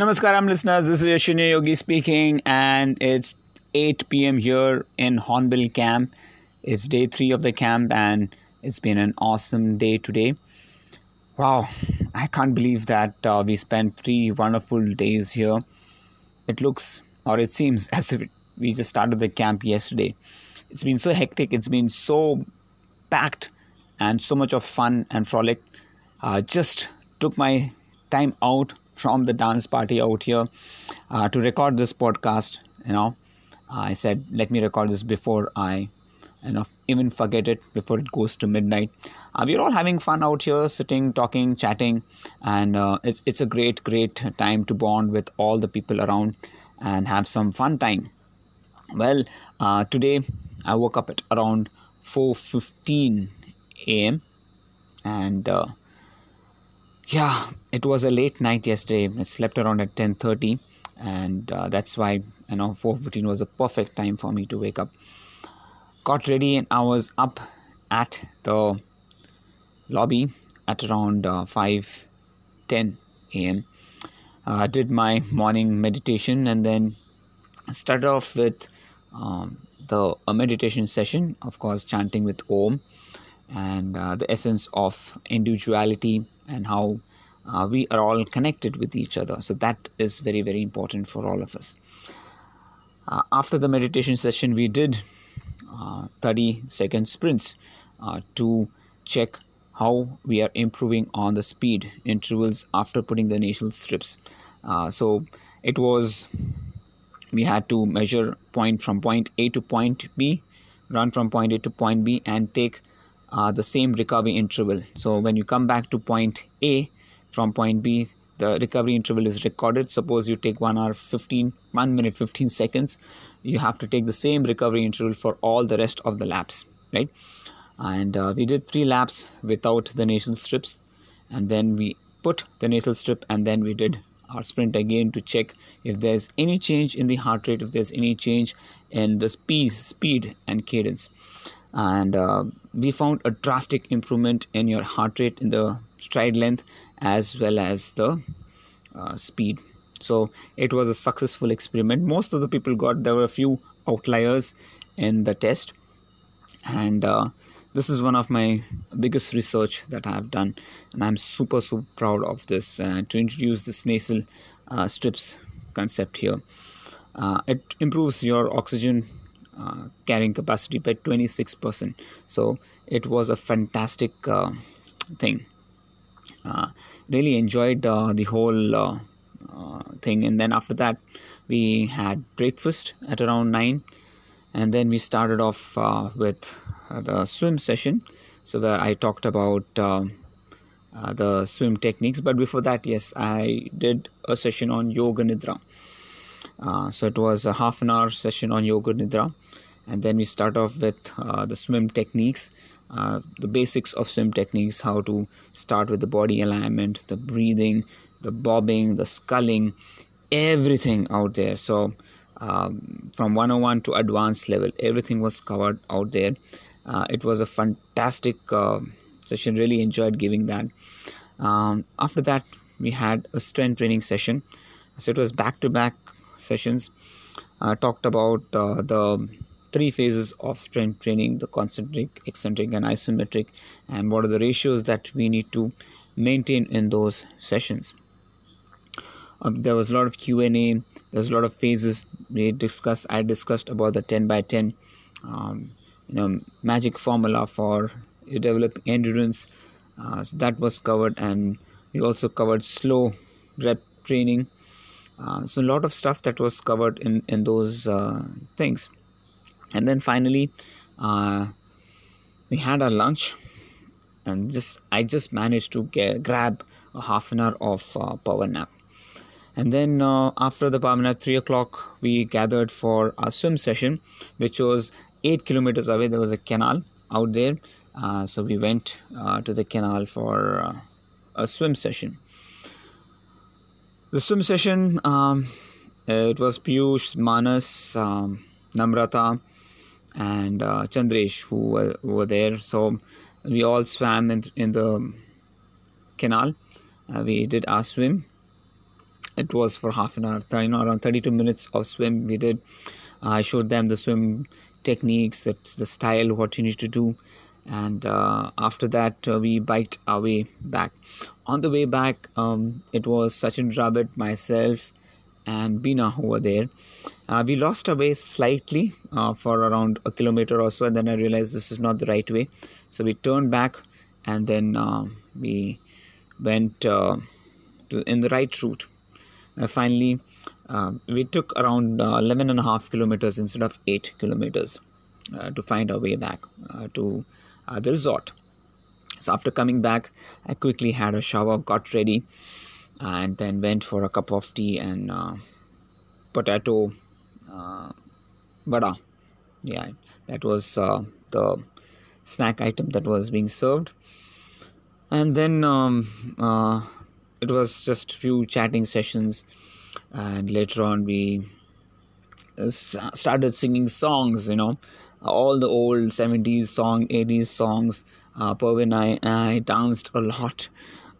Namaskaram, listeners. This is Yashine Yogi speaking, and it's 8 p.m. here in Hornbill Camp. It's day three of the camp, and it's been an awesome day today. Wow, I can't believe that uh, we spent three wonderful days here. It looks, or it seems, as if we just started the camp yesterday. It's been so hectic, it's been so packed, and so much of fun and frolic. Uh, just took my time out from the dance party out here uh, to record this podcast. You know, I said, let me record this before I, you know, even forget it before it goes to midnight. Uh, we're all having fun out here, sitting, talking, chatting, and uh, it's it's a great, great time to bond with all the people around and have some fun time. Well, uh, today I woke up at around 4:15 a.m. and uh, yeah it was a late night yesterday. I slept around at 10.30 and uh, that's why you know 4.15 was a perfect time for me to wake up. Got ready and i was up at the lobby at around uh, 5.10 a.m uh, did my morning meditation and then started off with um, the a meditation session of course chanting with om and uh, the essence of individuality and how uh, we are all connected with each other. So, that is very, very important for all of us. Uh, after the meditation session, we did uh, 30 second sprints uh, to check how we are improving on the speed intervals after putting the nasal strips. Uh, so, it was we had to measure point from point A to point B, run from point A to point B, and take uh, the same recovery interval. So when you come back to point A from point B, the recovery interval is recorded. Suppose you take 1 hour 15, 1 minute 15 seconds, you have to take the same recovery interval for all the rest of the laps, right? And uh, we did three laps without the nasal strips, and then we put the nasal strip, and then we did our sprint again to check if there's any change in the heart rate, if there's any change in the speed, speed and cadence and uh, we found a drastic improvement in your heart rate in the stride length as well as the uh, speed. So it was a successful experiment. Most of the people got there were a few outliers in the test. And uh, this is one of my biggest research that i have done. And i'm super super proud of this uh, to introduce this nasal uh, strips concept here. Uh, it improves your oxygen uh, carrying capacity by 26%. So it was a fantastic uh, thing. Uh, really enjoyed uh, the whole uh, thing. And then after that, we had breakfast at around 9. And then we started off with the swim session. So where I talked about the swim techniques. But before that, yes, I did a session on yoga nidra. Uh, so it was a half an hour session on yoga nidra. And then we start off with uh, the swim techniques. Uh, the basics of swim techniques how to start with the body alignment the breathing the bobbing the sculling everything out there. So um, from 101 to advanced level everything was covered out there. Uh, it was a fantastic uh, session. Really enjoyed giving that. Um, after that we had a strength training session. So it was back to back sessions uh, talked about uh, the three phases of strength training the concentric eccentric and isometric and what are the ratios that we need to maintain in those sessions. Um, there was a lot of q&a there's a lot of phases we discussed i discussed about the 10 by 10 um, you know magic formula for you develop endurance uh, so that was covered and we also covered slow rep training uh, so a lot of stuff that was covered in in those uh, things. And then finally uh, we had our lunch and just i just managed to get, grab a half an hour of uh, power nap. And then uh, after the power nap 3 o'clock we gathered for a swim session which was 8 kilometers away. There was a canal out there. So we went to the canal for a swim session the swim session, um, it was Piyush, Manas, um, Namrata, and uh, Chandresh who were, were there. So we all swam in, in the canal. Uh, we did our swim, it was for half an hour, you know, around 32 minutes of swim we did. I showed them the swim techniques, it's the style, what you need to do. And uh, after that, uh, we biked our way back. On the way back, um, it was Sachin Dravid, myself, and Bina who were there. Uh, we lost our way slightly uh, for around a kilometer or so, and then I realized this is not the right way. So we turned back, and then uh, we went uh, to, in the right route. Finally, uh, we took around 11 and a half kilometers instead of 8 kilometers to find our way back to the resort. So after coming back, I quickly had a shower, got ready, and then went for a cup of tea and potato uh, vada. Yeah, that was uh, the snack item that was being served. And then um, uh, it was just few chatting sessions, and later on we started singing songs. You know, all the old 70s song, 80s songs. Uh, Pervin I, I danced a lot.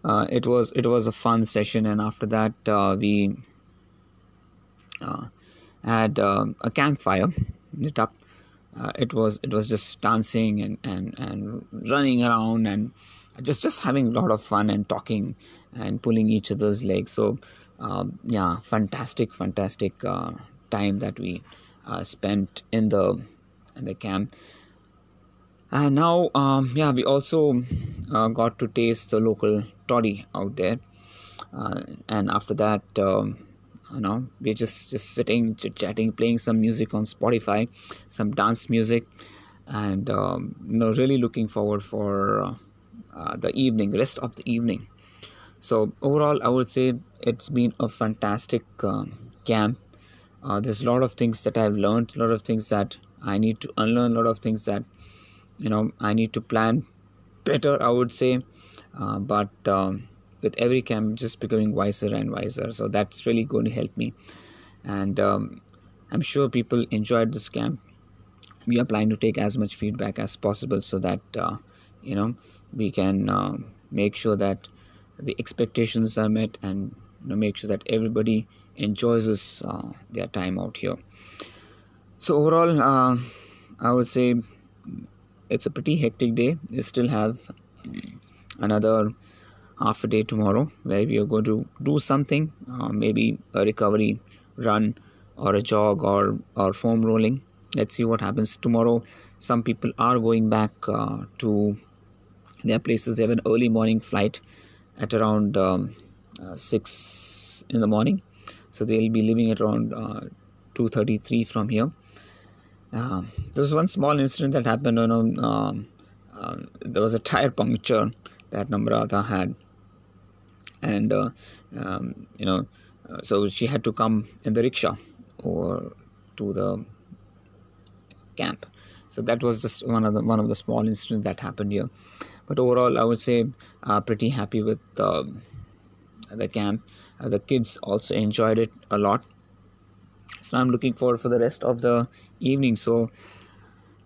Uh, it was it was a fun session, and after that uh, we uh, had um, a campfire lit up. Uh, it was it was just dancing and, and, and running around and just just having a lot of fun and talking and pulling each other's legs. So um, yeah, fantastic, fantastic uh, time that we uh, spent in the the camp. And now, um, yeah, we also uh, got to taste the local toddy out there. Uh, and after that, um, you know we're just just sitting chit chatting playing some music on spotify some dance music and um, you know really looking forward for uh, uh, the evening rest of the evening so overall i would say it's been a fantastic um, camp uh, there's a lot of things that i've learned a lot of things that i need to unlearn a lot of things that you know i need to plan better i would say. Uh, but um, with every camp just becoming wiser and wiser. So that's really going to help me. And um, i'm sure people enjoyed this camp. We are planning to take as much feedback as possible so that uh, you know we can uh, make sure that the expectations are met and you know, make sure that everybody enjoys this, uh, their time out here so overall uh, i would say it's a pretty hectic day. We still have another half a day tomorrow where we are going to do something uh, maybe a recovery run or a jog or or foam rolling. Let's see what happens tomorrow. Some people are going back uh, to their places. They have an early morning flight at around um, uh, 6 in the morning. So they'll be leaving at around uh, 2.33 from here um, there was one small incident that happened you know um, uh, there was a tire puncture that Namrata had. And uh, um, you know uh, so she had to come in the rickshaw or to the camp. So that was just one of the one of the small incidents that happened here. But overall i would say uh, pretty happy with um, the camp. Uh, the kids also enjoyed it a lot i'm looking forward for the rest of the evening so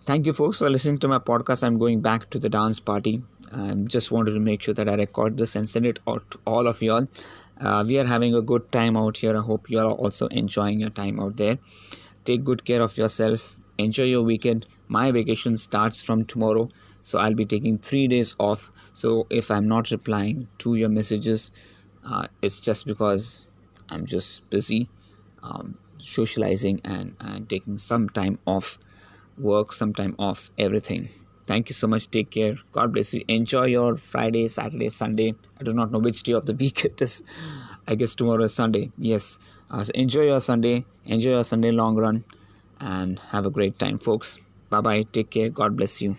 thank you folks for listening to my podcast i'm going back to the dance party I just wanted to make sure that I record this and send it out to all of y'all. Uh, we are having a good time out here. I hope you are also enjoying your time out there. Take good care of yourself. Enjoy your weekend. My vacation starts from tomorrow, so I'll be taking three days off. So if I'm not replying to your messages, uh, it's just because I'm just busy um, socializing and, and taking some time off work, some time off everything. Thank you so much. Take care. God bless you. Enjoy your Friday, Saturday, Sunday. I do not know which day of the week it is. I guess tomorrow is Sunday. Yes. Uh, so enjoy your Sunday. Enjoy your Sunday long run. And have a great time, folks. Bye bye. Take care. God bless you.